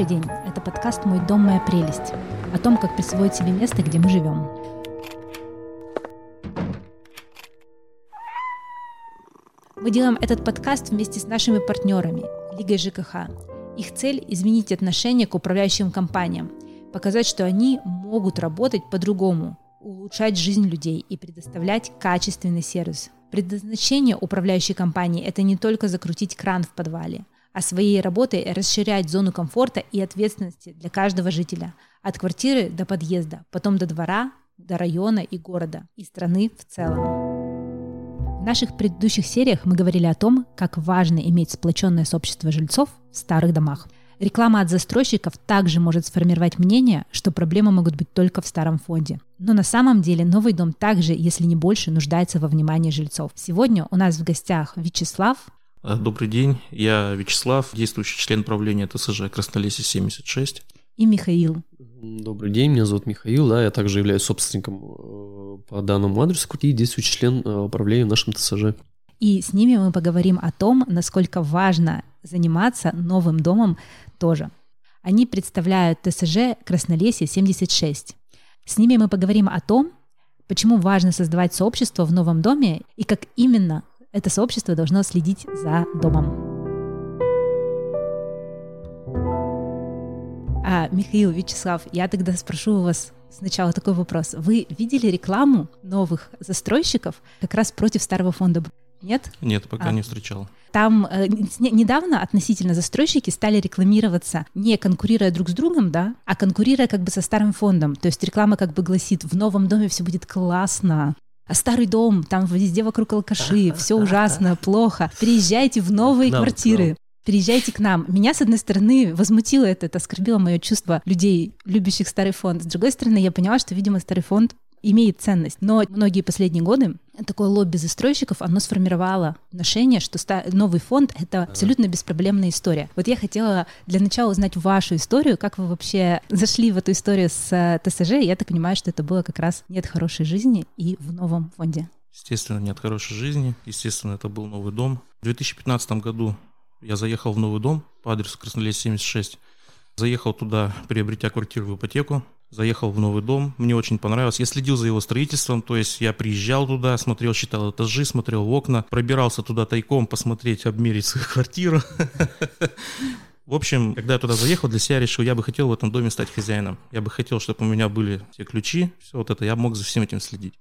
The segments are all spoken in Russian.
Добрый день. Это подкаст «Мой дом, моя прелесть». О том, как присвоить себе место, где мы живем. Мы делаем этот подкаст вместе с нашими партнерами Лигой ЖКХ. Их цель – изменить отношение к управляющим компаниям, показать, что они могут работать по-другому, улучшать жизнь людей и предоставлять качественный сервис. Предназначение управляющей компании – это не только закрутить кран в подвале, а своей работой расширять зону комфорта и ответственности для каждого жителя, от квартиры до подъезда, потом до двора, до района и города, и страны в целом. В наших предыдущих сериях мы говорили о том, как важно иметь сплоченное сообщество жильцов в старых домах. Реклама от застройщиков также может сформировать мнение, что проблемы могут быть только в старом фонде. Но на самом деле новый дом также, если не больше, нуждается во внимании жильцов. Сегодня у нас в гостях Вячеслав. А, добрый день, я Вячеслав, действующий член правления ТСЖ Краснолесье 76. И Михаил. Добрый день, меня зовут Михаил, да, я также являюсь собственником э, по данному адресу и действующий член э, управления в нашем ТСЖ. И с ними мы поговорим о том, насколько важно заниматься новым домом тоже. Они представляют ТСЖ Краснолесье 76. С ними мы поговорим о том, почему важно создавать сообщество в новом доме и как именно это сообщество должно следить за домом. А, Михаил, Вячеслав, я тогда спрошу у вас сначала такой вопрос. Вы видели рекламу новых застройщиков как раз против старого фонда? Нет? Нет, пока а. не встречал. Там э, недавно относительно застройщики стали рекламироваться не конкурируя друг с другом, да, а конкурируя как бы со старым фондом. То есть реклама как бы гласит, в новом доме все будет классно, старый дом, там везде вокруг алкаши, все ужасно, плохо. Приезжайте в новые квартиры. Приезжайте к нам. Меня, с одной стороны, возмутило это, это оскорбило мое чувство людей, любящих старый фонд. С другой стороны, я поняла, что, видимо, старый фонд имеет ценность. Но многие последние годы такое лобби застройщиков, оно сформировало отношение, что новый фонд — это абсолютно беспроблемная история. Вот я хотела для начала узнать вашу историю, как вы вообще зашли в эту историю с э, ТСЖ. Я так понимаю, что это было как раз «Нет хорошей жизни» и в новом фонде. Естественно, «Нет хорошей жизни». Естественно, это был новый дом. В 2015 году я заехал в новый дом по адресу Краснолес 76. Заехал туда, приобретя квартиру в ипотеку. Заехал в новый дом, мне очень понравилось. Я следил за его строительством, то есть я приезжал туда, смотрел, считал этажи, смотрел в окна, пробирался туда тайком посмотреть, обмерить свою квартиру. В общем, когда я туда заехал, для себя решил, я бы хотел в этом доме стать хозяином. Я бы хотел, чтобы у меня были все ключи, все вот это, я мог за всем этим следить.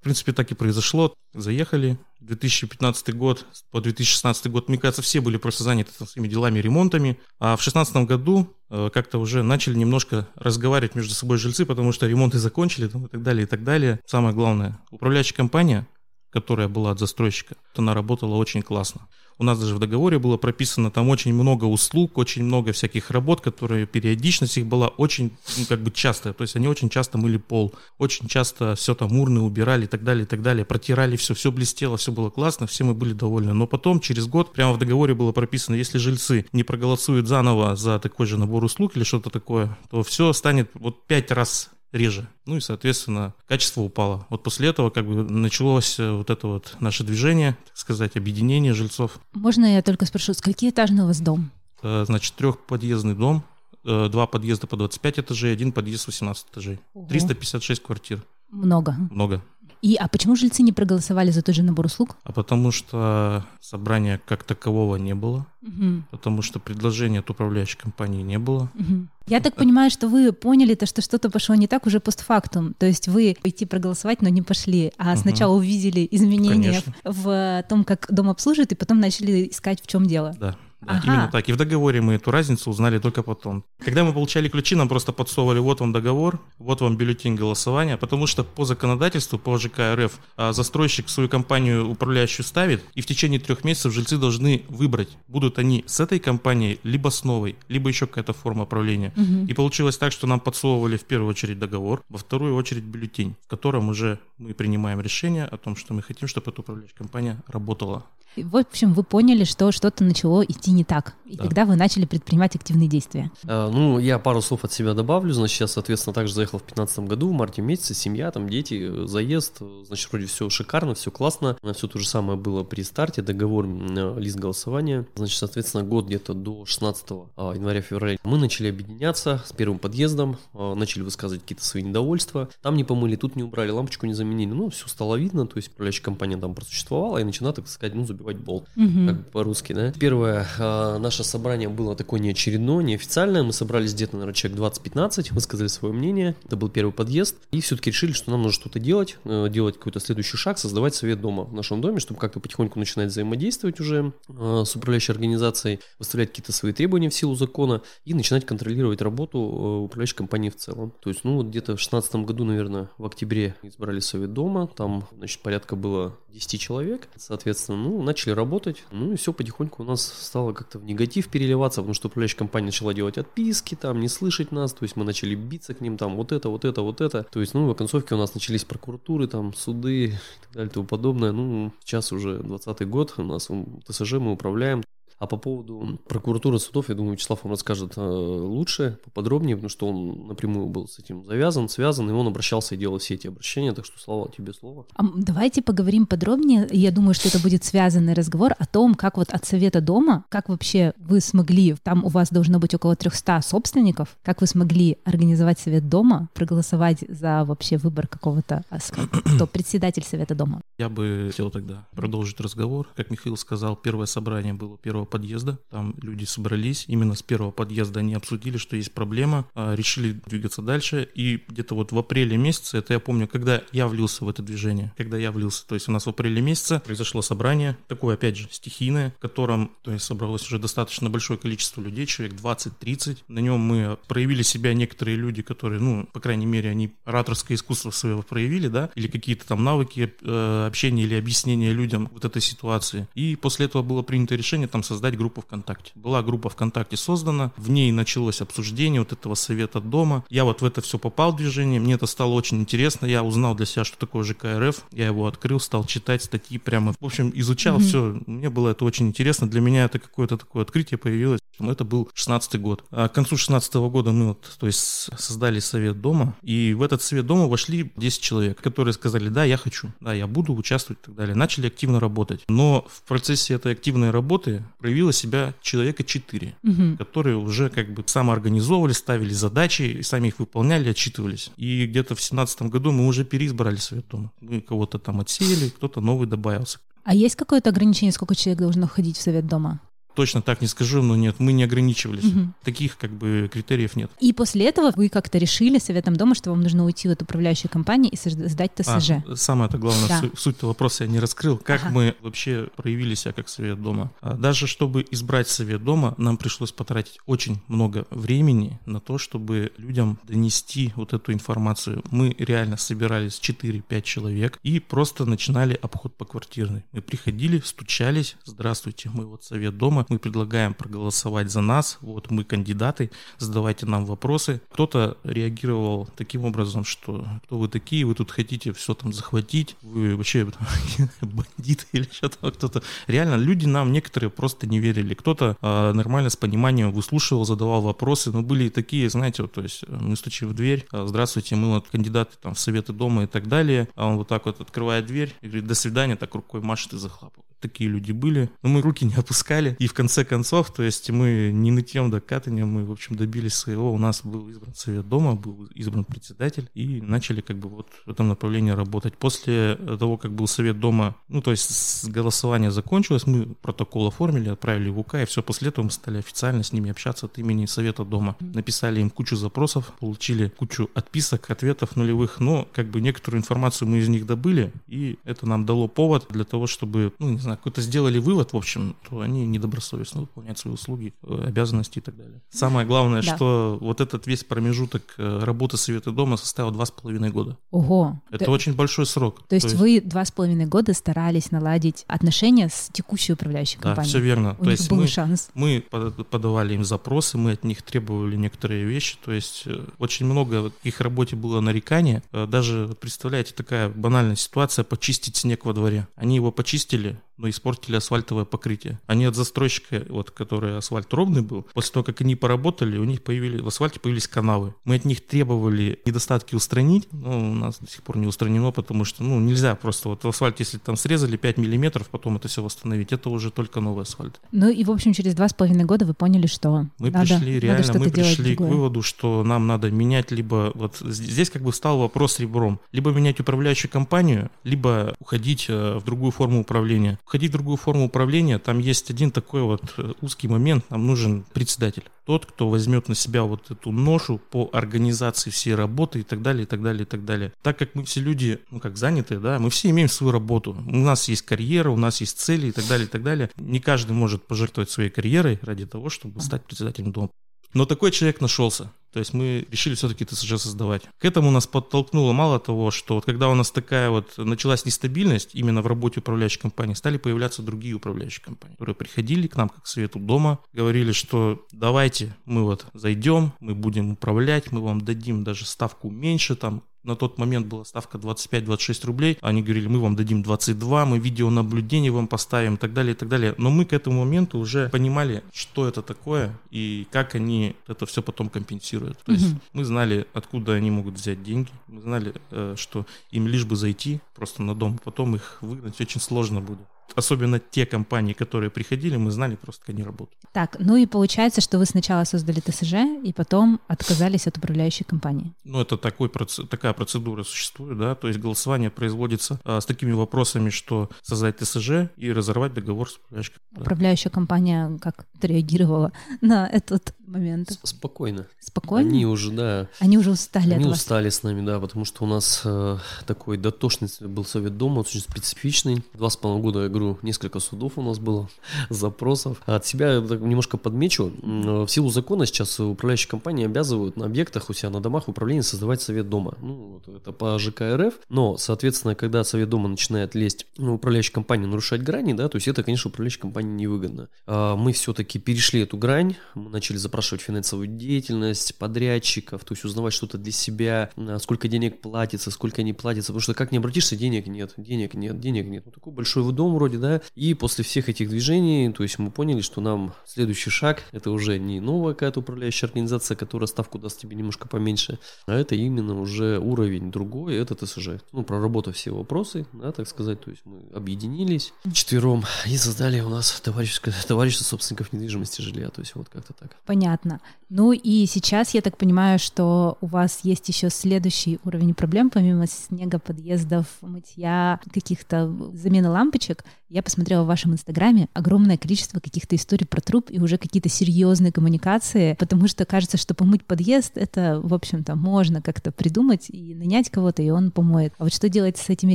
В принципе, так и произошло. Заехали. 2015 год по 2016 год, мне кажется, все были просто заняты своими делами, ремонтами. А в 2016 году э, как-то уже начали немножко разговаривать между собой жильцы, потому что ремонты закончили и так далее, и так далее. Самое главное, управляющая компания, которая была от застройщика, она работала очень классно. У нас даже в договоре было прописано там очень много услуг, очень много всяких работ, которые периодичность их была очень, ну, как бы частая. То есть они очень часто мыли пол, очень часто все там урны убирали и так далее, и так далее. Протирали все, все блестело, все было классно, все мы были довольны. Но потом, через год, прямо в договоре было прописано, если жильцы не проголосуют заново за такой же набор услуг или что-то такое, то все станет вот пять раз реже. Ну и, соответственно, качество упало. Вот после этого как бы началось э, вот это вот наше движение, так сказать, объединение жильцов. Можно я только спрошу, скольки этажный у вас дом? Значит, трехподъездный дом, э, два подъезда по 25 этажей, один подъезд 18 этажей. Ого. 356 квартир. Много. Много. И а почему жильцы не проголосовали за тот же набор услуг? А потому что собрания как такового не было, угу. потому что предложения от управляющей компании не было. Угу. Я так понимаю, что вы поняли то, что что-то пошло не так уже постфактум. То есть вы пойти проголосовать, но не пошли, а угу. сначала увидели изменения Конечно. в том, как дом обслуживает, и потом начали искать, в чем дело. Да. Да, ага. Именно так. И в договоре мы эту разницу узнали только потом. Когда мы получали ключи, нам просто подсовывали, вот вам договор, вот вам бюллетень голосования, потому что по законодательству, по ЖК РФ, а, застройщик свою компанию управляющую ставит, и в течение трех месяцев жильцы должны выбрать, будут они с этой компанией, либо с новой, либо еще какая-то форма управления. Угу. И получилось так, что нам подсовывали в первую очередь договор, во вторую очередь бюллетень, в котором уже мы принимаем решение о том, что мы хотим, чтобы эта управляющая компания работала. В общем, вы поняли, что что-то начало идти не так. И Да. тогда вы начали предпринимать активные действия. А, Ну, я пару слов от себя добавлю. Значит, я, соответственно, также заехал в 2015 году, в марте месяце, семья, там дети, э, заезд. э, Значит, вроде все шикарно, все классно. Все то же самое было при старте, договор, м, лист голосования. Значит, соответственно, год где-то до 16 а, января-февраля мы начали объединяться с первым подъездом, а, начали высказывать какие-то свои недовольства. Там не помыли, тут не убрали, лампочку не заменили. Ну, все стало видно, то есть управляющая компания там просуществовала и начала, так сказать, ну, забивать болт Мгм. как по-русски, да. Первое а, наше собрание было такое неочередное, неофициальное. Мы собрались где-то, наверное, человек 20-15, высказали свое мнение. Это был первый подъезд. И все-таки решили, что нам нужно что-то делать, э, делать какой-то следующий шаг, создавать совет дома в нашем доме, чтобы как-то потихоньку начинать взаимодействовать уже э, с управляющей организацией, выставлять какие-то свои требования в силу закона и начинать контролировать работу э, управляющей компании в целом. То есть, ну, вот где-то в 2016 году, наверное, в октябре избрали совет дома. Там, значит, порядка было 10 человек. Соответственно, ну, начали работать. Ну, и все потихоньку у нас стало как-то в негатив переливаться, потому что управляющая компания начала делать отписки, там, не слышать нас. То есть, мы начали биться к ним, там, вот это, вот это, вот это. То есть, ну, в оконцовке у нас начались прокуратуры, там, суды и так далее и тому подобное. Ну, сейчас уже 20 год, у нас ТСЖ мы управляем. А по поводу прокуратуры судов, я думаю, Вячеслав вам расскажет э, лучше, поподробнее, потому что он напрямую был с этим завязан, связан, и он обращался и делал все эти обращения, так что, Слава, тебе слово. А Давайте поговорим подробнее. Я думаю, что это будет связанный разговор о том, как вот от совета дома, как вообще вы смогли, там у вас должно быть около 300 собственников, как вы смогли организовать совет дома, проголосовать за вообще выбор какого-то, а, кто председатель совета дома. Я бы хотел тогда продолжить разговор. Как Михаил сказал, первое собрание было первого подъезда. Там люди собрались. Именно с первого подъезда они обсудили, что есть проблема, а, решили двигаться дальше. И где-то вот в апреле месяце, это я помню, когда я влился в это движение, когда я влился, то есть у нас в апреле месяце произошло собрание, такое, опять же, стихийное, в котором, то есть собралось уже достаточно большое количество людей, человек 20-30. На нем мы проявили себя некоторые люди, которые, ну, по крайней мере, они ораторское искусство свое проявили, да, или какие-то там навыки э, общения или объяснения людям вот этой ситуации. И после этого было принято решение там создать группу ВКонтакте. Была группа ВКонтакте создана, в ней началось обсуждение вот этого совета дома. Я вот в это все попал в движение, мне это стало очень интересно, я узнал для себя, что такое ЖКРФ, я его открыл, стал читать статьи прямо, в общем, изучал Мгм. все, мне было это очень интересно, для меня это какое-то такое открытие появилось. Ну, Это был 16 год. А к концу 16 года мы вот, то есть, создали совет дома, и в этот совет дома вошли 10 человек, которые сказали, да, я хочу, да, я буду участвовать и так далее. Начали активно работать. Но в процессе этой активной работы проявило себя человека 4 Мгм. которые уже как бы самоорганизовывали, ставили задачи, и сами их выполняли, отчитывались. И где-то в семнадцатом году мы уже переизбрали совет дома. Мы кого-то там отсеяли, кто-то новый добавился. А есть какое-то ограничение, сколько человек должно входить в совет дома? Точно так не скажу, но нет, мы не ограничивались. Мгм. Таких как бы критериев нет. И после этого вы как-то решили советом дома, что вам нужно уйти от управляющей компании и создать ТСЖ. А, самое-то главное, Да. су- суть вопроса я не раскрыл. Как Ага. мы вообще проявили себя как совет дома? А, Даже чтобы избрать совет дома, нам пришлось потратить очень много времени на то, чтобы людям донести вот эту информацию. Мы реально собирались 4-5 человек и просто начинали обход по квартирной. Мы приходили, стучались, здравствуйте, мы вот совет дома, мы предлагаем проголосовать за нас, вот мы кандидаты, задавайте нам вопросы. Кто-то реагировал таким образом, что кто вы такие, вы тут хотите все там захватить, вы вообще бандиты или что-то, кто-то. Реально, люди нам некоторые просто не верили. Кто-то а, нормально с пониманием выслушивал, задавал вопросы, но были и такие, знаете, вот, то есть э, мы стучим в дверь, а, здравствуйте, мы вот кандидаты там в советы дома и так далее, а он вот так вот открывает дверь и говорит, до свидания, так рукой машет и захлапывает. Такие люди были, но мы руки не опускали, и в конце концов, то есть мы не нытьем до катания, мы, в общем, добились своего, у нас был избран совет дома, был избран председатель, и начали как бы вот в этом направлении работать. После того, как был совет дома, ну, то есть голосование закончилось, мы протокол оформили, отправили в УК, и все, после этого мы стали официально с ними общаться от имени совета дома. Написали им кучу запросов, получили кучу отписок, ответов нулевых, но как бы некоторую информацию мы из них добыли, и это нам дало повод для того, чтобы, ну, не знаю, какой-то сделали вывод, в общем, то они недобросовестно выполняют свои услуги, э, обязанности и так далее. Самое главное, Да. что вот этот весь промежуток э, работы Совета дома составил два с половиной года. Ого. Это То- очень большой срок. То есть вы два с половиной года старались наладить отношения с текущей управляющей Да, компанией. все верно. У то них есть был мы, шанс. мы под- подавали им запросы, мы от них требовали некоторые вещи, то есть э, очень много в их работе было нарекания. Даже, представляете, такая банальная ситуация, почистить снег во дворе. Они его почистили, но испортили асфальтовое покрытие. Они от застройщика, вот, который асфальт ровный был, после того, как они поработали, у них появились, в асфальте появились канавы. Мы от них требовали недостатки устранить, но у нас до сих пор не устранено, потому что, ну, нельзя просто вот в асфальте, если там срезали 5 миллиметров, потом это все восстановить, это уже только новый асфальт. Ну и, в общем, через два с половиной года вы поняли, что мы надо, пришли, реально, надо мы пришли к выводу, что нам надо менять либо, вот здесь как бы стал вопрос ребром, либо менять управляющую компанию, либо уходить э, в другую форму управления. Уходить в другую форму управления, там есть один такой вот э, узкий момент, нам нужен председатель. Тот, кто возьмет на себя вот эту ношу по организации всей работы и так далее, и так далее, и так далее. Так как мы все люди, ну как занятые, да, мы все имеем свою работу. У нас есть карьера, у нас есть цели и так далее, и так далее. Не каждый может пожертвовать своей карьерой ради того, чтобы стать председателем дома. Но такой человек нашелся. То есть мы решили все-таки ТСЖ создавать. К этому нас подтолкнуло мало того, что вот когда у нас такая вот началась нестабильность именно в работе управляющей компании, стали появляться другие управляющие компании, которые приходили к нам как к совету дома, говорили, что давайте мы вот зайдем, мы будем управлять, мы вам дадим даже ставку меньше, там на тот момент была ставка 25-26 рублей. Они говорили, мы вам дадим 22, мы видеонаблюдение вам поставим и так далее, и так далее. Но мы к этому моменту уже понимали, что это такое и как они это все потом компенсируют. То есть угу. мы знали, откуда они могут взять деньги. Мы знали, э, что им лишь бы зайти просто на дом, потом их выгнать очень сложно будет особенно те компании, которые приходили, мы знали просто, как они работают. Так, ну и получается, что вы сначала создали ТСЖ, и потом отказались от управляющей компании. Ну, это такой, такая процедура существует, да, то есть голосование производится а, с такими вопросами, что создать ТСЖ и разорвать договор с управляющей компанией. Управляющая компания как отреагировала на этот момент? Спокойно. Спокойно? Они уже, да. Они уже устали Они от вас. устали с нами, да, потому что у нас э, такой дотошный был совет дома, очень специфичный. Два с половиной года, я говорю, несколько судов у нас было, запросов. От себя немножко подмечу. В силу закона сейчас управляющие компании обязывают на объектах у себя на домах управления создавать совет дома. Ну, вот это по ЖК РФ. Но, соответственно, когда совет дома начинает лезть ну, управляющая компания нарушать грани, да, то есть это, конечно, управляющей компании невыгодно. А мы все-таки перешли эту грань, мы начали запрашивать финансовую деятельность подрядчиков, то есть узнавать что-то для себя, а, сколько денег платится, сколько не платится, потому что как не обратишься, денег нет, денег нет, денег нет. Ну, такой большой дом вроде, да, и после всех этих движений, то есть мы поняли, что нам следующий шаг, это уже не новая какая-то управляющая организация, которая ставку даст тебе немножко поменьше, а это именно уже уровень другой, это ТСЖ. Ну, проработав все вопросы, да, так сказать, то есть мы объединились четвером и создали у нас товарищеское, товарищество собственников недвижимости жилья, то есть вот как-то так. Понятно. Ну и сейчас я так понимаю, что у вас есть еще следующий уровень проблем, помимо снега, подъездов, мытья, каких-то замены лампочек. Я посмотрела в вашем инстаграме огромное количество каких-то историй про труп и уже какие-то серьезные коммуникации, потому что кажется, что помыть подъезд это, в общем-то, можно как-то придумать и нанять кого-то, и он помоет. А вот что делать с этими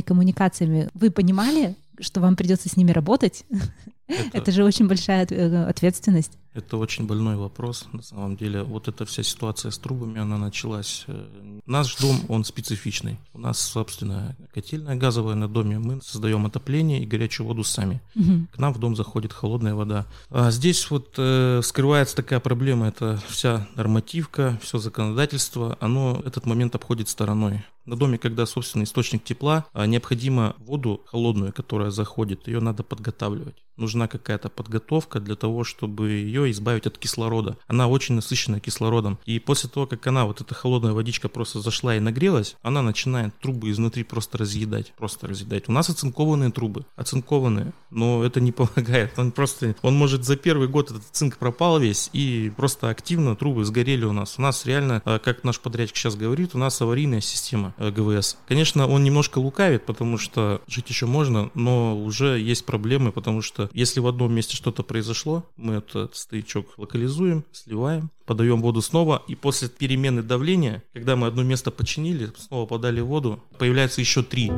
коммуникациями? Вы понимали, что вам придется с ними работать? Это, это же очень большая э, ответственность. Это очень больной вопрос, на самом деле. Вот эта вся ситуация с трубами, она началась... Э, наш дом, он специфичный. У нас, собственно, котельная газовая на доме. Мы создаем отопление и горячую воду сами. Угу. К нам в дом заходит холодная вода. А здесь вот э, скрывается такая проблема. Это вся нормативка, все законодательство. Оно этот момент обходит стороной. На доме, когда собственный источник тепла, а необходимо воду холодную, которая заходит, ее надо подготавливать. Нужна какая-то подготовка для того, чтобы ее избавить от кислорода. Она очень насыщена кислородом. И после того, как она, вот эта холодная водичка просто зашла и нагрелась, она начинает трубы изнутри просто разъедать. Просто разъедать. У нас оцинкованные трубы. Оцинкованные. Но это не помогает. Он просто, он может за первый год этот цинк пропал весь и просто активно трубы сгорели у нас. У нас реально, а, как наш подрядчик сейчас говорит, у нас аварийная система. Э, ГВС. Конечно, он немножко лукавит, потому что жить еще можно, но уже есть проблемы, потому что если в одном месте что-то произошло, мы этот стоячок локализуем, сливаем, подаем воду снова, и после перемены давления, когда мы одно место починили, снова подали воду, появляется еще три.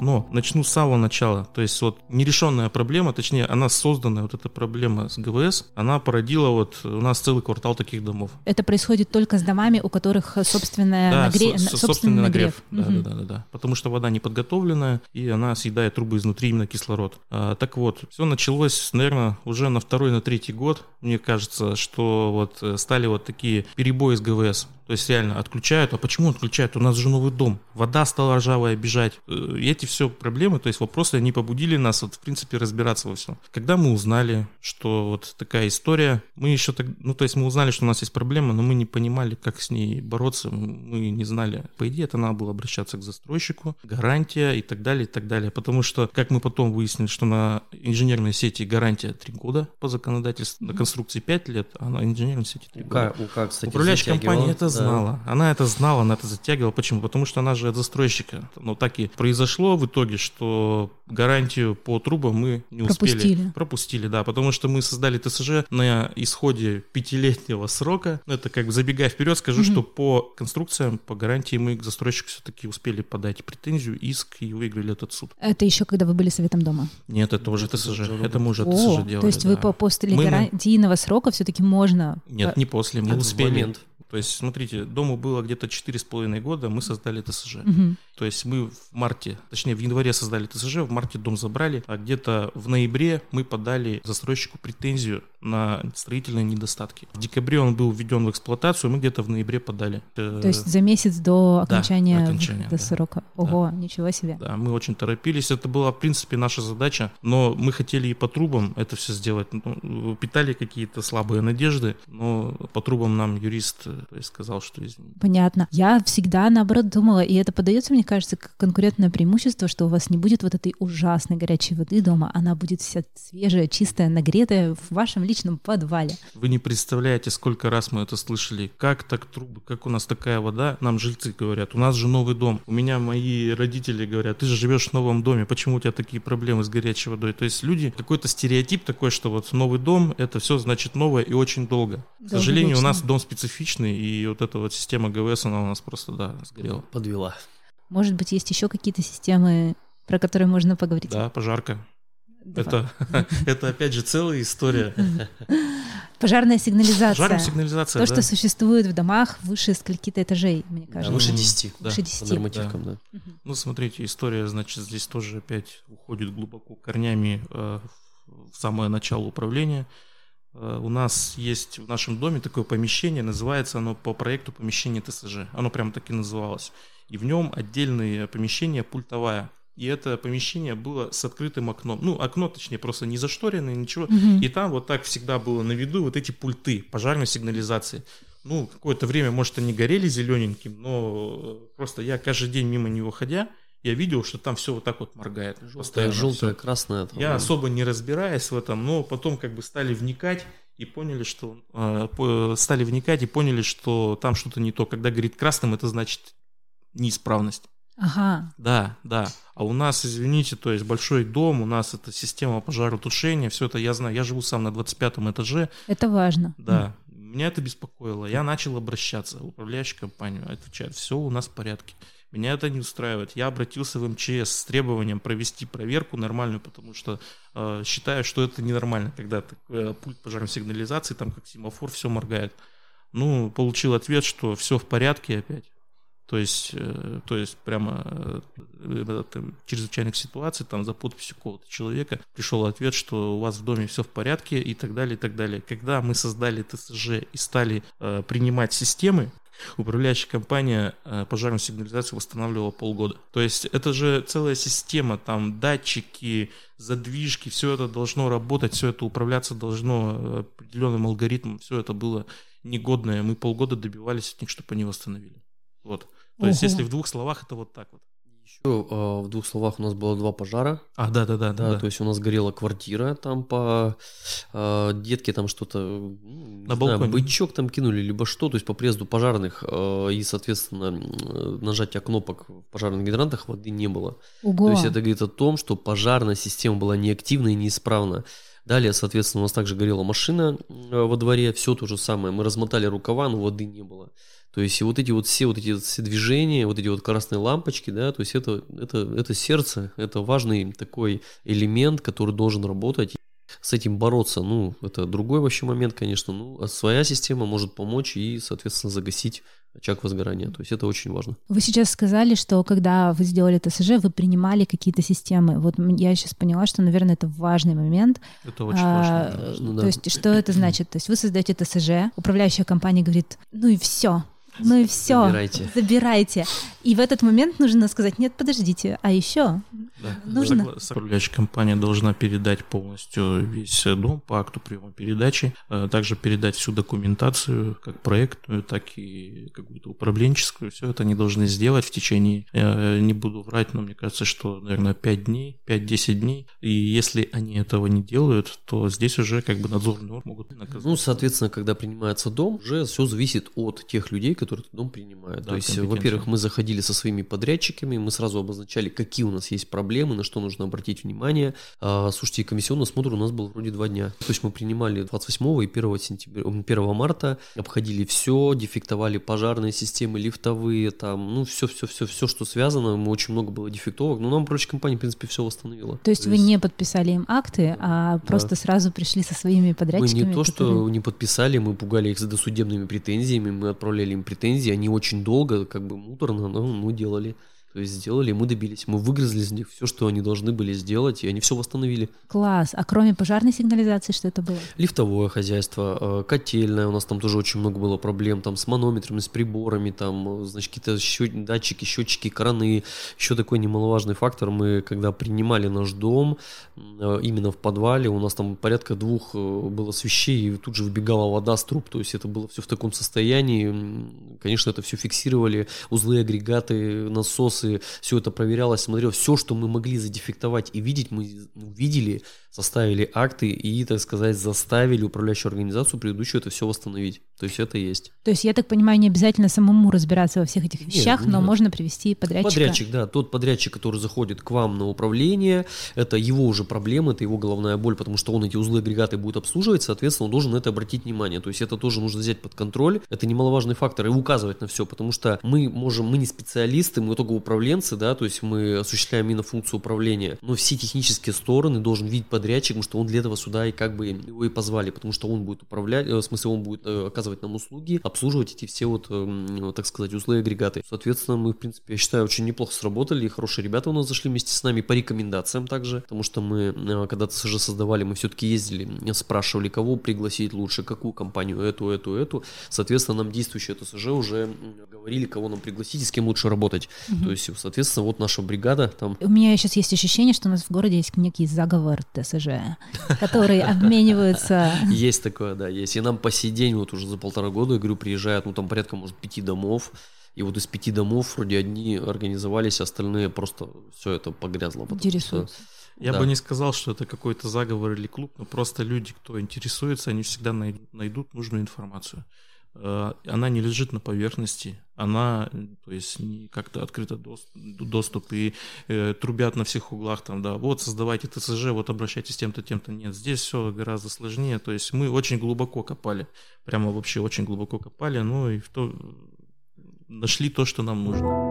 Но начну с самого начала. То есть вот нерешенная проблема, точнее, она созданная, вот эта проблема с ГВС, она породила вот у нас целый квартал таких домов. Это происходит только с домами, у которых собственная да, нагре... со- собственный нагрев. нагрев. Да, угу. да, да, да, да. Потому что вода не подготовленная, и она съедает трубы изнутри именно кислород. А, так вот, все началось, наверное, уже на второй, на третий год. Мне кажется, что вот э, стали вот такие перебои с ГВС. То есть реально отключают. А почему отключают? У нас же новый дом. Вода стала ржавая бежать. Э, и эти все проблемы, то есть вопросы, они побудили нас, вот, в принципе, разбираться во всем. Когда мы узнали, что вот такая история, мы еще так, ну, то есть мы узнали, что у нас есть проблема, но мы не понимали, как с ней бороться, мы не знали. По идее, это надо было обращаться к застройщику, гарантия и так далее, и так далее. Потому что, как мы потом выяснили, что на инженерной сети гарантия 3 года по законодательству, на конструкции 5 лет, а на инженерной сети 3 года. УК, УК, кстати, Управляющая компания это. Знала. Она это знала, она это затягивала. Почему? Потому что она же от застройщика. Но так и произошло в итоге, что гарантию по трубам мы не успели. Пропустили. Пропустили, да. Потому что мы создали ТСЖ на исходе пятилетнего срока. Ну, Это как бы забегая вперед, скажу, что по конструкциям, по гарантии мы к застройщику все-таки успели подать претензию, иск и выиграли этот суд. Это еще когда вы были советом дома. Нет, это уже ТСЖ. Это мы уже О, ТСЖ делали. то есть вы по после гарантийного срока все-таки можно. Нет, не после, мы Это в успели. То есть, смотрите, дому было где-то четыре с половиной года, мы создали ТСЖ. Мгм. То есть мы в марте, точнее в январе создали ТСЖ, в марте дом забрали, а где-то в ноябре мы подали застройщику претензию на строительные недостатки. В декабре он был введен в эксплуатацию, мы где-то в ноябре подали. Э, То есть за месяц до да, окончания, окончания, выхода да. срока. Ого, ничего себе. Да, мы очень торопились. Это была, в принципе, наша задача. Но мы хотели и по трубам это все сделать. Ну, питали какие-то слабые надежды, но по трубам нам юрист сказал, что извините. Понятно. Я всегда, наоборот, думала, и это подается, мне кажется, как конкурентное преимущество, что у вас не будет вот этой ужасной горячей воды дома, она будет вся свежая, чистая, нагретая в вашем личном подвале. Вы не представляете, сколько раз мы это слышали. Как так трубы, как у нас такая вода? Нам жильцы говорят, у нас же новый дом. У меня мои родители говорят, ты же живешь в новом доме, почему у тебя такие проблемы с горячей водой? То есть люди, какой-то стереотип такой, что вот новый дом, это все значит новое и очень долго. К сожалению, у нас дом специфичный, и вот эта вот система ГВС, она у нас просто, да, сгорела. Подвела. Может быть, есть еще какие-то системы, про которые можно поговорить? Да, пожарка. Это, это опять же целая история. Пожарная сигнализация. Пожарная сигнализация, То, да. что существует в домах выше скольки-то этажей, мне Да, кажется. выше Мгм. 10. Да. Выше По 10. нормативкам, да. Мгм. Ну, смотрите, история, значит, здесь тоже опять уходит глубоко корнями э, в самое начало управления. Э, у нас есть в нашем доме такое помещение, называется оно по проекту помещение ТСЖ. Оно прям так и называлось. И в нем отдельное помещение пультовая. И это помещение было с открытым окном. Ну, окно, точнее, просто не зашторенное, ничего. Мгм. И там вот так всегда было на виду вот эти пульты пожарной сигнализации. Ну, какое-то время, может, они горели зелененьким, но э, просто я каждый день мимо него ходя, я видел, что там все вот так вот моргает. Постоянно желтая, всё. красная. там, Я да. особо не разбираясь в этом, но потом как бы стали вникать и поняли, что э, стали вникать и поняли, что там что-то не то. Когда горит красным, это значит неисправность. Ага. Да, да. А у нас, извините, то есть большой дом, у нас это система пожаротушения, все это я знаю. Я живу сам на 25 этаже, Это важно. да. Меня это беспокоило. Я начал обращаться в управляющую компанию. Отвечает, все у нас в порядке. Меня это не устраивает. Я обратился в МЧС с требованием провести проверку нормальную, потому что э, считаю, что это ненормально, когда так, э, пульт пожарной сигнализации, там как семафор, все моргает. Ну, получил ответ, что все в порядке опять. То есть, э, то есть прямо э, там, чрезвычайных ситуаций, там за подписью какого-то человека пришел ответ, что у вас в доме все в порядке и так далее, и так далее. Когда мы создали ТСЖ и стали э, принимать системы, управляющая компания э, пожарную сигнализацию восстанавливала полгода. То есть это же целая система, там датчики, задвижки, все это должно работать, все это управляться должно э, определенным алгоритмом, все это было негодное. Мы полгода добивались от них, чтобы они восстановили. Вот. То есть, Ого. если в двух словах, это вот так вот. Еще э, в двух словах у нас было два пожара. А, да, да, да, Да, то есть у нас горела квартира, там по э, детке там что-то, не На знаю, балконе. бычок там кинули, либо что, то есть по приезду пожарных э, и, соответственно, нажатия кнопок в пожарных гидрантах воды не было. Ого. То есть это говорит о том, что пожарная система была неактивна и неисправна. Далее, соответственно, у нас также горела машина во дворе, все то же самое. Мы размотали рукава, но воды не было. То есть и вот эти вот все вот эти все движения, вот эти вот красные лампочки, да, то есть это, это, это сердце, это важный такой элемент, который должен работать. С этим бороться, ну, это другой вообще момент, конечно. Ну, а своя система может помочь и, соответственно, загасить очаг возгорания. То есть это очень важно. Вы сейчас сказали, что когда вы сделали ТСЖ, вы принимали какие-то системы. Вот я сейчас поняла, что, наверное, это важный момент. Это очень А, важно, да. То есть что это значит? То есть вы создаете ТСЖ, управляющая компания говорит, ну и все, Ну и все. Забирайте. Забирайте. И в этот момент нужно сказать, нет, подождите, а еще Да. нужно... Управляющая компания должна передать полностью весь дом по акту приема передачи, э, также передать всю документацию, как проектную, так и какую-то управленческую. Все это они должны сделать в течение, э, не буду врать, но мне кажется, что, наверное, 5 дней, 5-10 дней. И если они этого не делают, то здесь уже как бы надзорные органы могут наказать. Ну, соответственно, когда принимается дом, уже все зависит от тех людей, которые этот дом принимают. Да, То есть, во-первых, мы заходили со своими подрядчиками, мы сразу обозначали, какие у нас есть проблемы, на что нужно обратить внимание. А, слушайте, комиссионный осмотр у нас был вроде два дня. То есть мы принимали 28 и 1 сентября, м, 1 марта, обходили все, дефектовали пожарные системы, лифтовые, там, ну, все, все, все, все, что связано. Мы очень много было дефектовок, но нам, короче, компания, в принципе, все восстановила. То есть вы не подписали им акты, а просто сразу пришли со своими Мы подрядчиками? не то, что которые- не подписали, мы пугали их с досудебными претензиями, мы отправляли им претензии, они очень долго, как бы муторно, но мы делали. То есть сделали, мы добились, мы выгрызли из них все, что они должны были сделать, и они все восстановили. Класс. А кроме пожарной сигнализации, что это было? Лифтовое хозяйство, э, котельное, у нас там тоже очень много было проблем, там с манометрами, с приборами, там, э, значит, какие-то счет- датчики, счетчики, краны. Еще такой немаловажный фактор, мы когда принимали наш дом, э, именно в подвале, у нас там порядка двух было свещей, и тут же выбегала вода с труб, то есть это было все в таком состоянии. Конечно, это все фиксировали, узлы, агрегаты, насосы, все это проверялось, смотрел, все, что мы могли задефектовать и видеть, мы увидели, составили акты и, так сказать, заставили управляющую организацию предыдущую это все восстановить. То есть это есть. То есть, я так понимаю, не обязательно самому разбираться во всех этих Нет, вещах, но нет. можно привести подрядчика. Подрядчик, да, тот подрядчик, который заходит к вам на управление, это его уже проблема, это его головная боль, потому что он эти узлы агрегаты будет обслуживать, соответственно, он должен на это обратить внимание. То есть это тоже нужно взять под контроль, это немаловажный фактор и указывать на все, потому что мы можем, мы не специалисты, мы только управленцы, да, то есть мы осуществляем именно функцию управления, но все технические стороны должен видеть подрядчик, потому что он для этого сюда и как бы его и позвали, потому что он будет управлять, э, в смысле он будет э, оказывать нам услуги, обслуживать эти все вот, эм, так сказать, узлы и агрегаты. Соответственно, мы, в принципе, я считаю, очень неплохо сработали, и хорошие ребята у нас зашли вместе с нами по рекомендациям также, потому что мы, э, когда ТСЖ создавали, мы все-таки ездили, спрашивали, кого пригласить лучше, какую компанию, эту, эту, эту. Соответственно, нам действующие ТСЖ уже говорили, кого нам пригласить и с кем лучше работать. То есть, соответственно, вот наша бригада там У меня сейчас есть ощущение, что у нас в городе есть некий заговор ТСЖ, которые обмениваются... Есть такое, да, есть. И нам по сей день, вот уже за полтора года, я говорю, приезжают, ну там порядка, может, пяти домов. И вот из пяти домов вроде одни организовались, остальные просто все это погрязло. Интересуются. Я Да. бы не сказал, что это какой-то заговор или клуб, но просто люди, кто интересуется, они всегда най- найдут нужную информацию. Э, Она не лежит на поверхности, она, то есть, не как-то открыто дос- доступ и э, трубят на всех углах там, да, вот создавайте ТСЖ, вот обращайтесь тем-то, тем-то. Нет, здесь все гораздо сложнее, то есть мы очень глубоко копали, прямо вообще очень глубоко копали, ну и в то, нашли то, что нам нужно.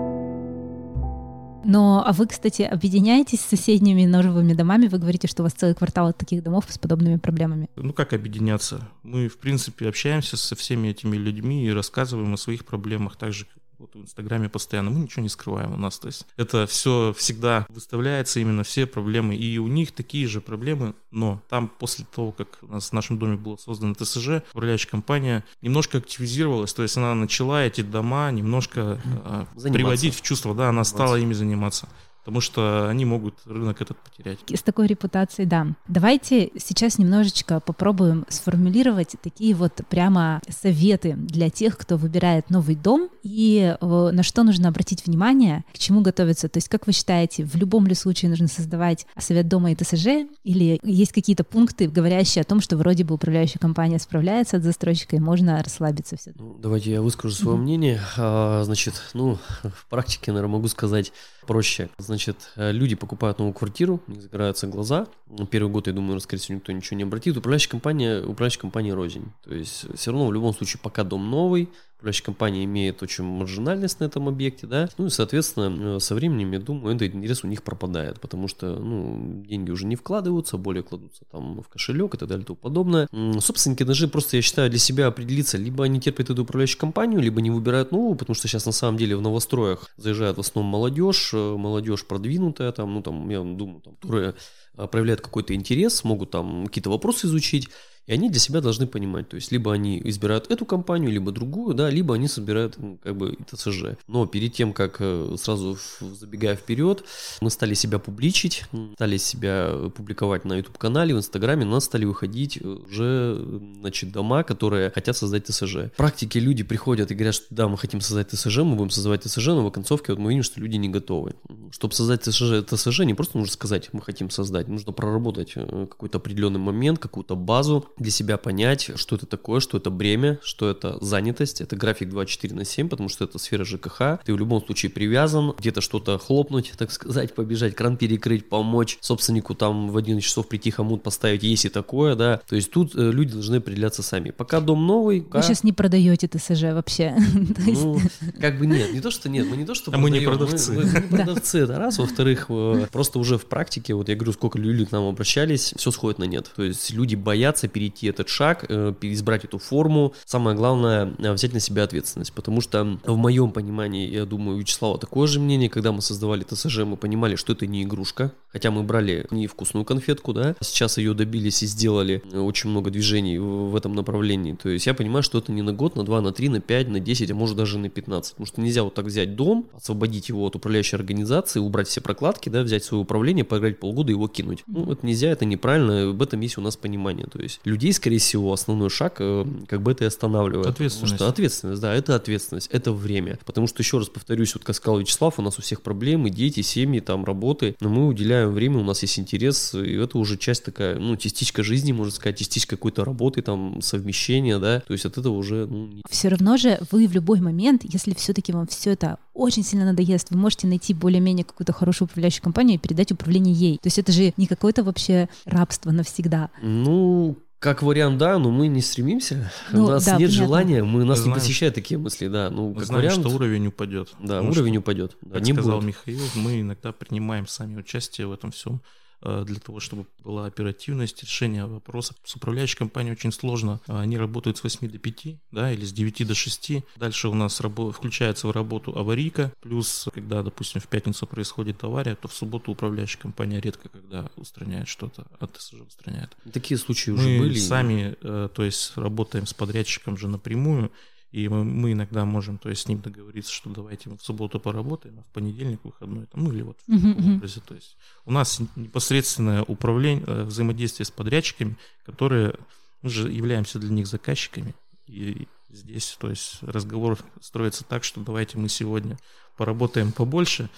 Но, а вы, кстати, объединяетесь с соседними новыми домами? Вы говорите, что у вас целый квартал таких домов с подобными проблемами. Ну как объединяться? Мы, в принципе, общаемся со всеми этими людьми и рассказываем о своих проблемах, так же, вот в Инстаграме постоянно. Мы ничего не скрываем у нас. То есть это все всегда выставляется, именно все проблемы. И у них такие же проблемы, но там после того, как у нас в нашем доме было создано ТСЖ, управляющая компания немножко активизировалась, то есть она начала эти дома немножко э, Заниматься. приводить в чувство, да, она стала ими заниматься. Потому что они могут рынок этот потерять. С такой репутацией, да. Давайте сейчас немножечко попробуем сформулировать такие вот прямо советы для тех, кто выбирает новый дом и э, на что нужно обратить внимание, к чему готовиться. То есть, как вы считаете, в любом ли случае нужно создавать совет дома и ТСЖ, или есть какие-то пункты, говорящие о том, что вроде бы управляющая компания справляется с застройщикой, можно расслабиться все Ну, давайте я выскажу свое мнение. А, значит, ну, в практике, наверное, могу сказать проще. Значит, э, люди покупают новую квартиру, у них загораются глаза. Первый год, я думаю, скорее всего, никто ничего не обратит. Управляющая компания, управляющая компания рознь. То есть, все равно, в любом случае, пока дом новый, управляющая компания имеет очень маржинальность на этом объекте, да, ну и, соответственно, э, со временем, я думаю, этот интерес у них пропадает, потому что, ну, деньги уже не вкладываются, более кладутся там в кошелек и так далее и тому подобное. Собственники должны просто, я считаю, для себя определиться, либо они терпят эту управляющую компанию, либо не выбирают новую, потому что сейчас на самом деле в новостроях заезжает в основном молодежь, э, молодежь продвинутая, там, ну, там, я думаю, там, которая э, проявляет какой-то интерес, могут там какие-то вопросы изучить, И они для себя должны понимать, то есть либо они избирают эту компанию, либо другую, да, либо они собирают как бы ТСЖ. Но перед тем, как э, сразу забегая вперед, мы стали себя публичить, стали себя публиковать на YouTube-канале, в Инстаграме, у нас стали выходить уже, значит, дома, которые хотят создать ТСЖ. В практике люди приходят и говорят, что да, мы хотим создать ТСЖ, мы будем создавать ТСЖ, но в оконцовке вот мы видим, что люди не готовы. Чтобы создать ТСЖ, ТСЖ не просто нужно сказать, мы хотим создать, нужно проработать э, какой-то определенный момент, какую-то базу, для себя понять, что это такое, что это бремя, что это занятость, это график 24 на 7, потому что это сфера ЖКХ, ты в любом случае привязан, где-то что-то хлопнуть, так сказать, побежать, кран перекрыть, помочь собственнику там в 11 часов прийти хомут поставить, есть и такое, да, то есть тут э, люди должны определяться сами. Пока дом новый... Вы сейчас не продаете ТСЖ вообще. Ну, как бы нет, не то, что нет, мы не то, что А мы не продавцы. Мы не продавцы, это раз. Во-вторых, э, просто уже в практике, вот я говорю, сколько люди к нам обращались, все сходит на нет. То есть люди боятся перейти этот шаг, э, избрать эту форму. Самое главное, э, взять на себя ответственность. Потому что в моем понимании, я думаю, Вячеслава такое же мнение, когда мы создавали ТСЖ, мы понимали, что это не игрушка. Хотя мы брали не вкусную конфетку, да, сейчас ее добились и сделали очень много движений в этом направлении. То есть я понимаю, что это не на год, на два, на три, на пять, на десять, а может даже на 15. Потому что нельзя вот так взять дом, освободить его от управляющей организации, убрать все прокладки, да, взять свое управление, поиграть полгода и его кинуть. Ну, это нельзя, это неправильно, в этом есть у нас понимание. То есть людей, скорее всего, основной шаг э, как бы это и останавливает. Ответственность. Потому что ответственность, да, это ответственность, это время. Потому что, еще раз повторюсь, вот как сказал Вячеслав, у нас у всех проблемы, дети, семьи, там, работы, но мы уделяем время, у нас есть интерес, и это уже часть такая, ну, частичка жизни, можно сказать, частичка какой-то работы, там, совмещения, да, то есть от этого уже, ну... Все равно же вы в любой момент, если все-таки вам все это очень сильно надоест, вы можете найти более-менее какую-то хорошую управляющую компанию и передать управление ей. То есть это же не какое-то вообще рабство навсегда. Ну, как вариант, да, но мы не стремимся. Ну, у нас да, нет понятно. желания, мы нас знаем, не посещают такие мысли, да. Ну, мы как знаем, вариант, что уровень упадет. Да, уровень упадет. Да, как не сказал будет. Михаил, мы иногда принимаем сами участие в этом всем. Э, для того, чтобы была оперативность решения вопросов. С управляющей компанией очень сложно. Они работают с 8 до 5, да, или с 9 до 6. Дальше у нас рабо- включается в работу аварийка. Плюс, когда, допустим, в пятницу происходит авария, то в субботу управляющая компания редко когда устраняет что-то, а ТСЖ устраняет. Такие случаи Мы уже были. сами, э, то есть, работаем с подрядчиком же напрямую, и мы, мы иногда можем, то есть, с ним договориться, что давайте мы в субботу поработаем, а в понедельник выходной, там, ну или вот в таком мгм. образе. То есть у нас непосредственное управление, э, взаимодействие с подрядчиками, которые мы же являемся для них заказчиками. И здесь, то есть, разговор строится так, что давайте мы сегодня поработаем побольше,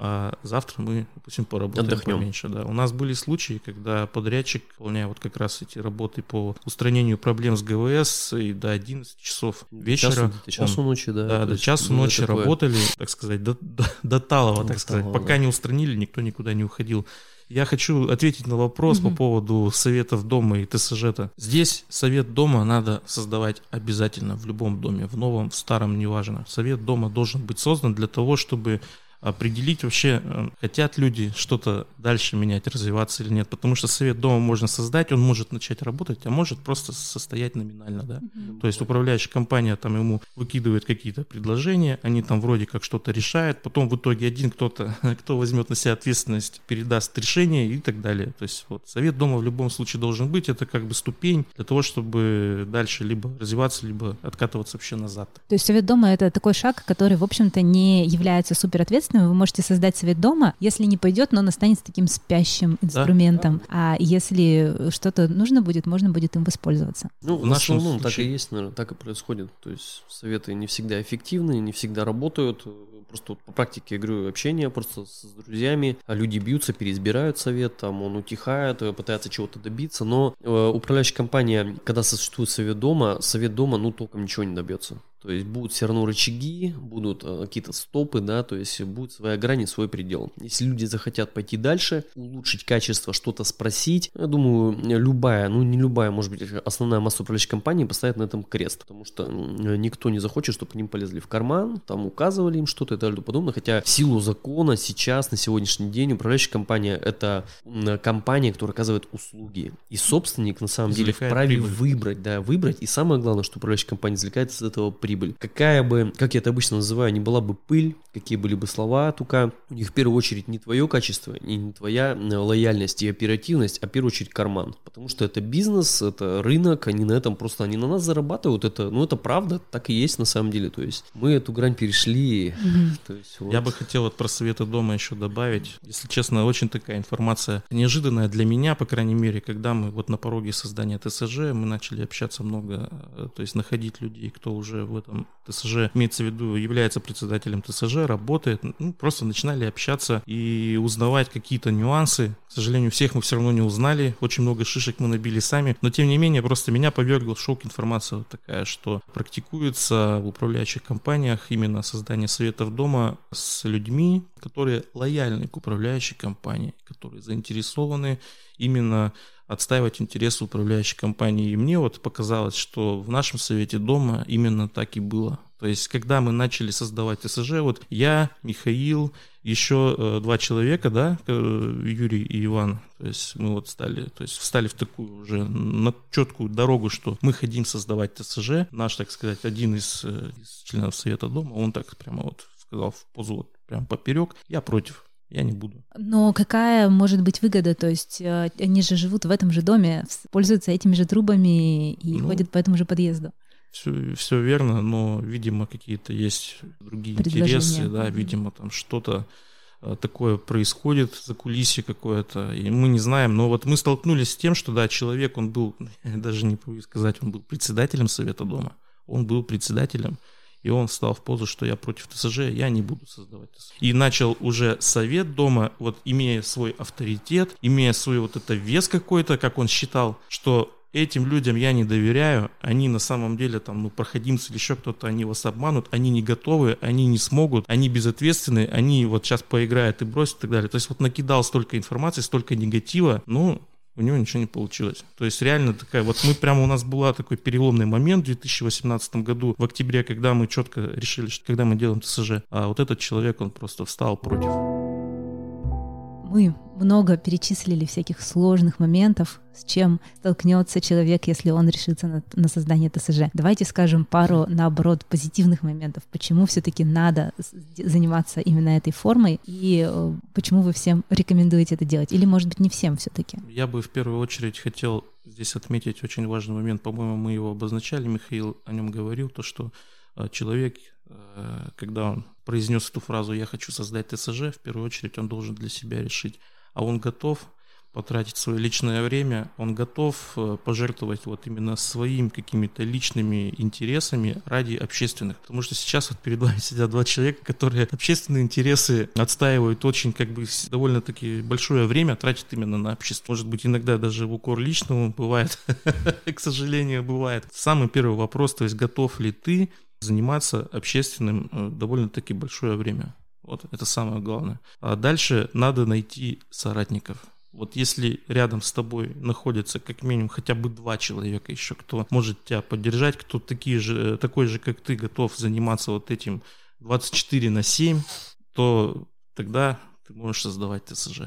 а завтра мы, допустим, поработаем Отдохнем. поменьше. Да. У нас были случаи, когда подрядчик, выполняя вот как раз эти работы по устранению проблем с ГВС, и до 11 часов вечера, Часу, до часу он- ночи, да. да, до часу было ночи такое. работали, так сказать, до, до, до талого, До так сказать. талого, Пока да. не устранили, никто никуда не уходил. Я хочу ответить на вопрос по Мгм. поводу советов дома и ТСЖ-то. Здесь совет дома надо создавать обязательно в любом доме, в новом, в старом, неважно. Совет дома должен быть создан для того, чтобы определить вообще, э, хотят люди что-то дальше менять, развиваться или нет. Потому что совет дома можно создать, он может начать работать, а может просто состоять номинально, да. То есть управляющая компания там ему выкидывает какие-то предложения, они там вроде как что-то решают, потом в итоге один кто-то, кто возьмет на себя ответственность, передаст решение и так далее. То есть вот совет дома в любом случае должен быть, это как бы ступень для того, чтобы дальше либо развиваться, либо откатываться вообще назад. То есть совет дома — это такой шаг, который, в общем-то, не является суперответственным. Вы можете создать совет дома, если не пойдет, но он останется таким спящим инструментом. А если что-то нужно будет, можно будет им воспользоваться. Ну, В в, нашем основном так и случае- есть, наверное, так и происходит. То есть советы не всегда эффективны, не всегда работают. Просто вот по практике, я говорю, общение просто с друзьями, а люди бьются, переизбирают совет, там он утихает, э, пытается чего-то добиться, но э, управляющая компания, когда существует совет дома, совет дома, ну, толком ничего не добьется. То есть будут все равно рычаги, будут э, какие-то стопы, да, то есть будет своя грань и свой предел. Если люди захотят пойти дальше, улучшить качество, что-то спросить, я думаю, любая, ну не любая, может быть, основная масса управляющей компании поставит на этом крест, потому что м, никто не захочет, чтобы к ним полезли в карман, там указывали им что-то и так далее подобное. Хотя в силу закона сейчас, на сегодняшний день, управляющая компания это м, компания, которая оказывает услуги. И собственник на самом деле вправе прибыль. выбрать, да, выбрать. И самое главное, что управляющая компания извлекает из этого прибыль. Прибыль. Какая бы, как я это обычно называю, не была бы пыль, какие были бы слова тука, у них в первую очередь не твое качество, и не твоя э, лояльность и оперативность, а в первую очередь карман. Потому что это бизнес, это рынок, они на этом просто, они на нас зарабатывают, это, ну это правда, так и есть на самом деле. То есть мы эту грань перешли. Mm-hmm. То есть, вот. Я бы хотел вот про советы дома еще добавить. Если честно, очень такая информация неожиданная для меня, по крайней мере, когда мы вот на пороге создания ТСЖ, мы начали общаться много, э, то есть находить людей, кто уже в этом ТСЖ, имеется в виду, является председателем ТСЖ, работает, ну, просто начинали общаться и узнавать какие-то нюансы. К сожалению, всех мы все равно не узнали, очень много шишек мы набили сами, но тем не менее, просто меня повергла в шок информация вот такая, что практикуется в управляющих компаниях именно создание советов дома с людьми, которые лояльны к управляющей компании, которые заинтересованы именно отстаивать интересы управляющей компании. И мне вот показалось, что в нашем совете дома именно так и было. То есть, когда мы начали создавать СЖ, вот я, Михаил, еще э, два человека, да, э, Юрий и Иван, то есть мы вот стали, то есть встали в такую уже на четкую дорогу, что мы хотим создавать ТСЖ. Наш, так сказать, один из, э, из членов Совета Дома, он так прямо вот сказал в позу вот прям поперек, я против. Я не буду. Но какая может быть выгода? То есть э, они же живут в этом же доме, пользуются этими же трубами и ну, ходят по этому же подъезду. Все, все верно, но, видимо, какие-то есть другие интересы, да, видимо, там что-то э, такое происходит за кулисье какое-то, и мы не знаем, но вот мы столкнулись с тем, что, да, человек, он был, даже не могу сказать, он был председателем Совета дома, он был председателем, и он встал в позу, что я против ТСЖ, я не буду создавать ТСЖ. И начал уже совет дома, вот имея свой авторитет, имея свой вот это вес какой-то, как он считал, что этим людям я не доверяю, они на самом деле там, ну, проходимцы или еще кто-то, они вас обманут, они не готовы, они не смогут, они безответственны, они вот сейчас поиграют и бросят и так далее. То есть вот накидал столько информации, столько негатива, ну, у него ничего не получилось. То есть реально такая, вот мы прямо у нас была такой переломный момент в 2018 году, в октябре, когда мы четко решили, что когда мы делаем ТСЖ, а вот этот человек, он просто встал против. Мы много перечислили всяких сложных моментов, с чем столкнется человек, если он решится на, на создание ТСЖ. Давайте скажем пару, наоборот, позитивных моментов, почему все-таки надо заниматься именно этой формой и э, почему вы всем рекомендуете это делать. Или, может быть, не всем все-таки. Я бы в первую очередь хотел здесь отметить очень важный момент. По-моему, мы его обозначали, Михаил о нем говорил, то, что э, человек, когда он произнес эту фразу «я хочу создать ТСЖ», в первую очередь он должен для себя решить, а он готов потратить свое личное время, он готов э, пожертвовать вот именно своим какими-то личными интересами ради общественных. Потому что сейчас вот перед вами сидят два человека, которые общественные интересы отстаивают очень как бы довольно-таки большое время, тратят именно на общество. Может быть, иногда даже в укор личному бывает, к сожалению, бывает. Самый первый вопрос, то есть готов ли ты заниматься общественным э, довольно-таки большое время. Вот это самое главное. А дальше надо найти соратников. Вот если рядом с тобой находится как минимум хотя бы два человека еще, кто может тебя поддержать, кто такие же, такой же, как ты, готов заниматься вот этим 24 на 7, то тогда ты можешь создавать ТСЖ.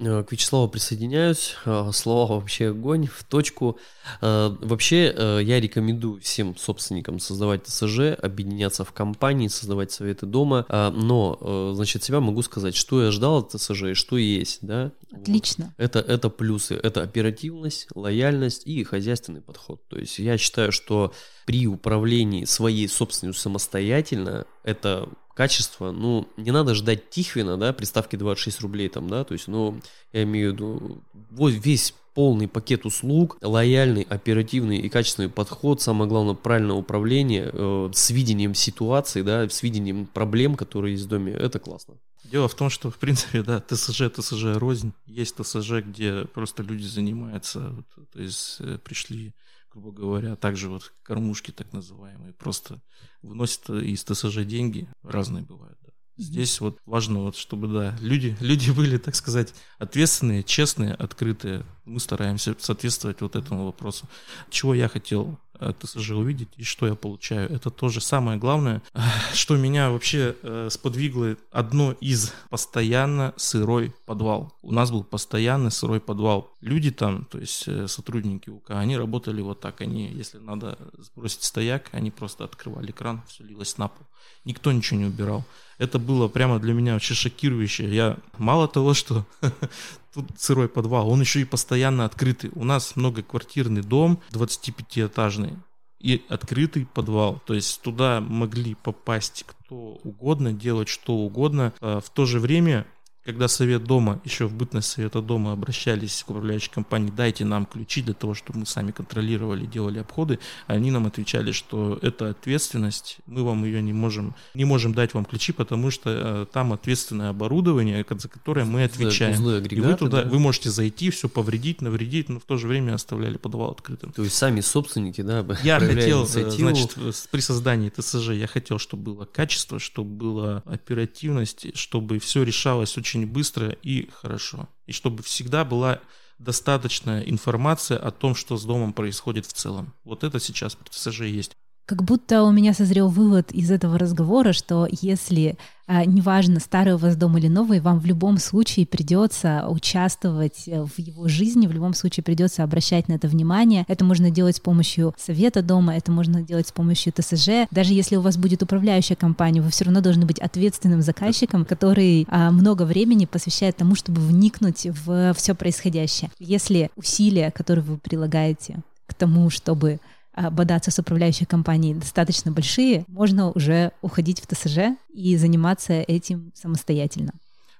Э, к Вячеславу присоединяюсь. Э, слова вообще огонь, в точку. Э, вообще я рекомендую всем собственникам создавать ТСЖ, объединяться в компании, создавать советы дома. Но, значит, себя могу сказать, что я ждал от ТСЖ и что есть, да? Отлично. Это, это плюсы. Это оперативность, лояльность и хозяйственный подход. То есть я считаю, что при управлении своей собственностью самостоятельно это качество, ну, не надо ждать Тихвина, да, приставки 26 рублей там, да, то есть, ну, я имею в виду, вот весь полный пакет услуг, лояльный, оперативный и качественный подход, самое главное, правильное управление э, с видением ситуации, да, с видением проблем, которые есть в доме, это классно. Дело в том, что, в принципе, да, ТСЖ, ТСЖ рознь. Есть ТСЖ, где просто люди занимаются, вот, то есть э, пришли грубо говоря, также вот кормушки так называемые, просто выносят из ТСЖ деньги, разные бывают. Да. Здесь вот важно, вот, чтобы да, люди, люди были, так сказать, ответственные, честные, открытые. Мы стараемся соответствовать вот этому вопросу. Чего я хотел ТСЖ увидеть и что я получаю. Это тоже самое главное, что меня вообще э, сподвигло одно из постоянно сырой подвал. У нас был постоянно сырой подвал. Люди там, то есть э, сотрудники УК, они работали вот так. Они, если надо сбросить стояк, они просто открывали кран, все лилось на пол. Никто ничего не убирал. Это было прямо для меня вообще шокирующе. Я мало того, что тут сырой подвал, он еще и постоянно открытый. У нас многоквартирный дом, 25-этажный, и открытый подвал. То есть туда могли попасть кто угодно, делать что угодно. А в то же время когда Совет Дома, еще в бытность Совета Дома обращались к управляющей компании, дайте нам ключи для того, чтобы мы сами контролировали, делали обходы, они нам отвечали, что это ответственность, мы вам ее не можем, не можем дать вам ключи, потому что э, там ответственное оборудование, за которое мы отвечаем. Узлы, и вы туда, да? вы можете зайти, все повредить, навредить, но в то же время оставляли подвал открытым. То есть сами собственники, да, Я хотел, э, инициативу. значит, при создании ТСЖ я хотел, чтобы было качество, чтобы была оперативность, чтобы все решалось очень очень быстро и хорошо. И чтобы всегда была достаточная информация о том, что с домом происходит в целом. Вот это сейчас при ТСЖ есть. Как будто у меня созрел вывод из этого разговора, что если а, неважно, старый у вас дом или новый, вам в любом случае придется участвовать э, в его жизни, в любом случае придется обращать на это внимание. Это можно делать с помощью совета дома, это можно делать с помощью ТСЖ. Даже если у вас будет управляющая компания, вы все равно должны быть ответственным заказчиком, который а, много времени посвящает тому, чтобы вникнуть в все происходящее. Если усилия, которые вы прилагаете к тому, чтобы бодаться с управляющей компанией достаточно большие, можно уже уходить в ТСЖ и заниматься этим самостоятельно.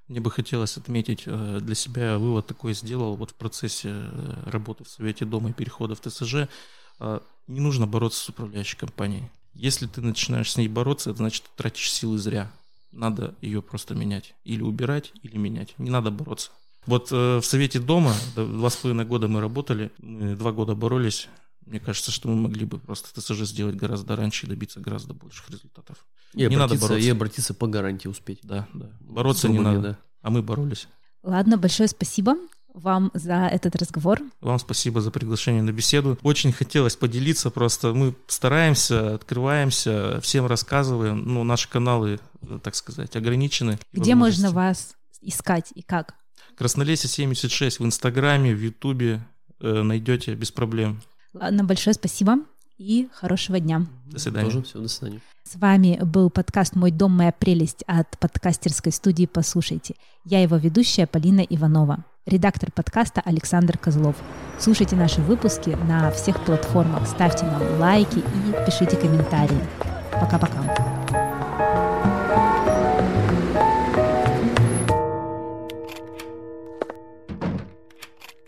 Мне бы хотелось отметить э, для себя вывод такой сделал вот в процессе э, работы в Совете Дома и перехода в ТСЖ. Э, не нужно бороться с управляющей компанией. Если ты начинаешь с ней бороться, это значит, ты тратишь силы зря. Надо ее просто менять. Или убирать, или менять. Не надо бороться. Вот в Совете Дома два с половиной года мы работали, два года боролись, мне кажется, что мы могли бы просто ТСЖ сделать гораздо раньше и добиться гораздо больших результатов. И не надо бороться. И обратиться по гарантии успеть. Да, да. Бороться не надо. Да. А мы боролись. Ладно, большое спасибо вам за этот разговор. Вам спасибо за приглашение на беседу. Очень хотелось поделиться, просто мы стараемся, открываемся, всем рассказываем. Ну, наши каналы, так сказать, ограничены. Где можно вас искать и как? Краснолесье 76 в Инстаграме, в Ютубе э, найдете без проблем. Ладно, большое спасибо и хорошего дня. До свидания. Тоже все, до свидания. С вами был подкаст «Мой дом, моя прелесть» от подкастерской студии «Послушайте». Я его ведущая Полина Иванова, редактор подкаста Александр Козлов. Слушайте наши выпуски на всех платформах, ставьте нам лайки и пишите комментарии. Пока-пока.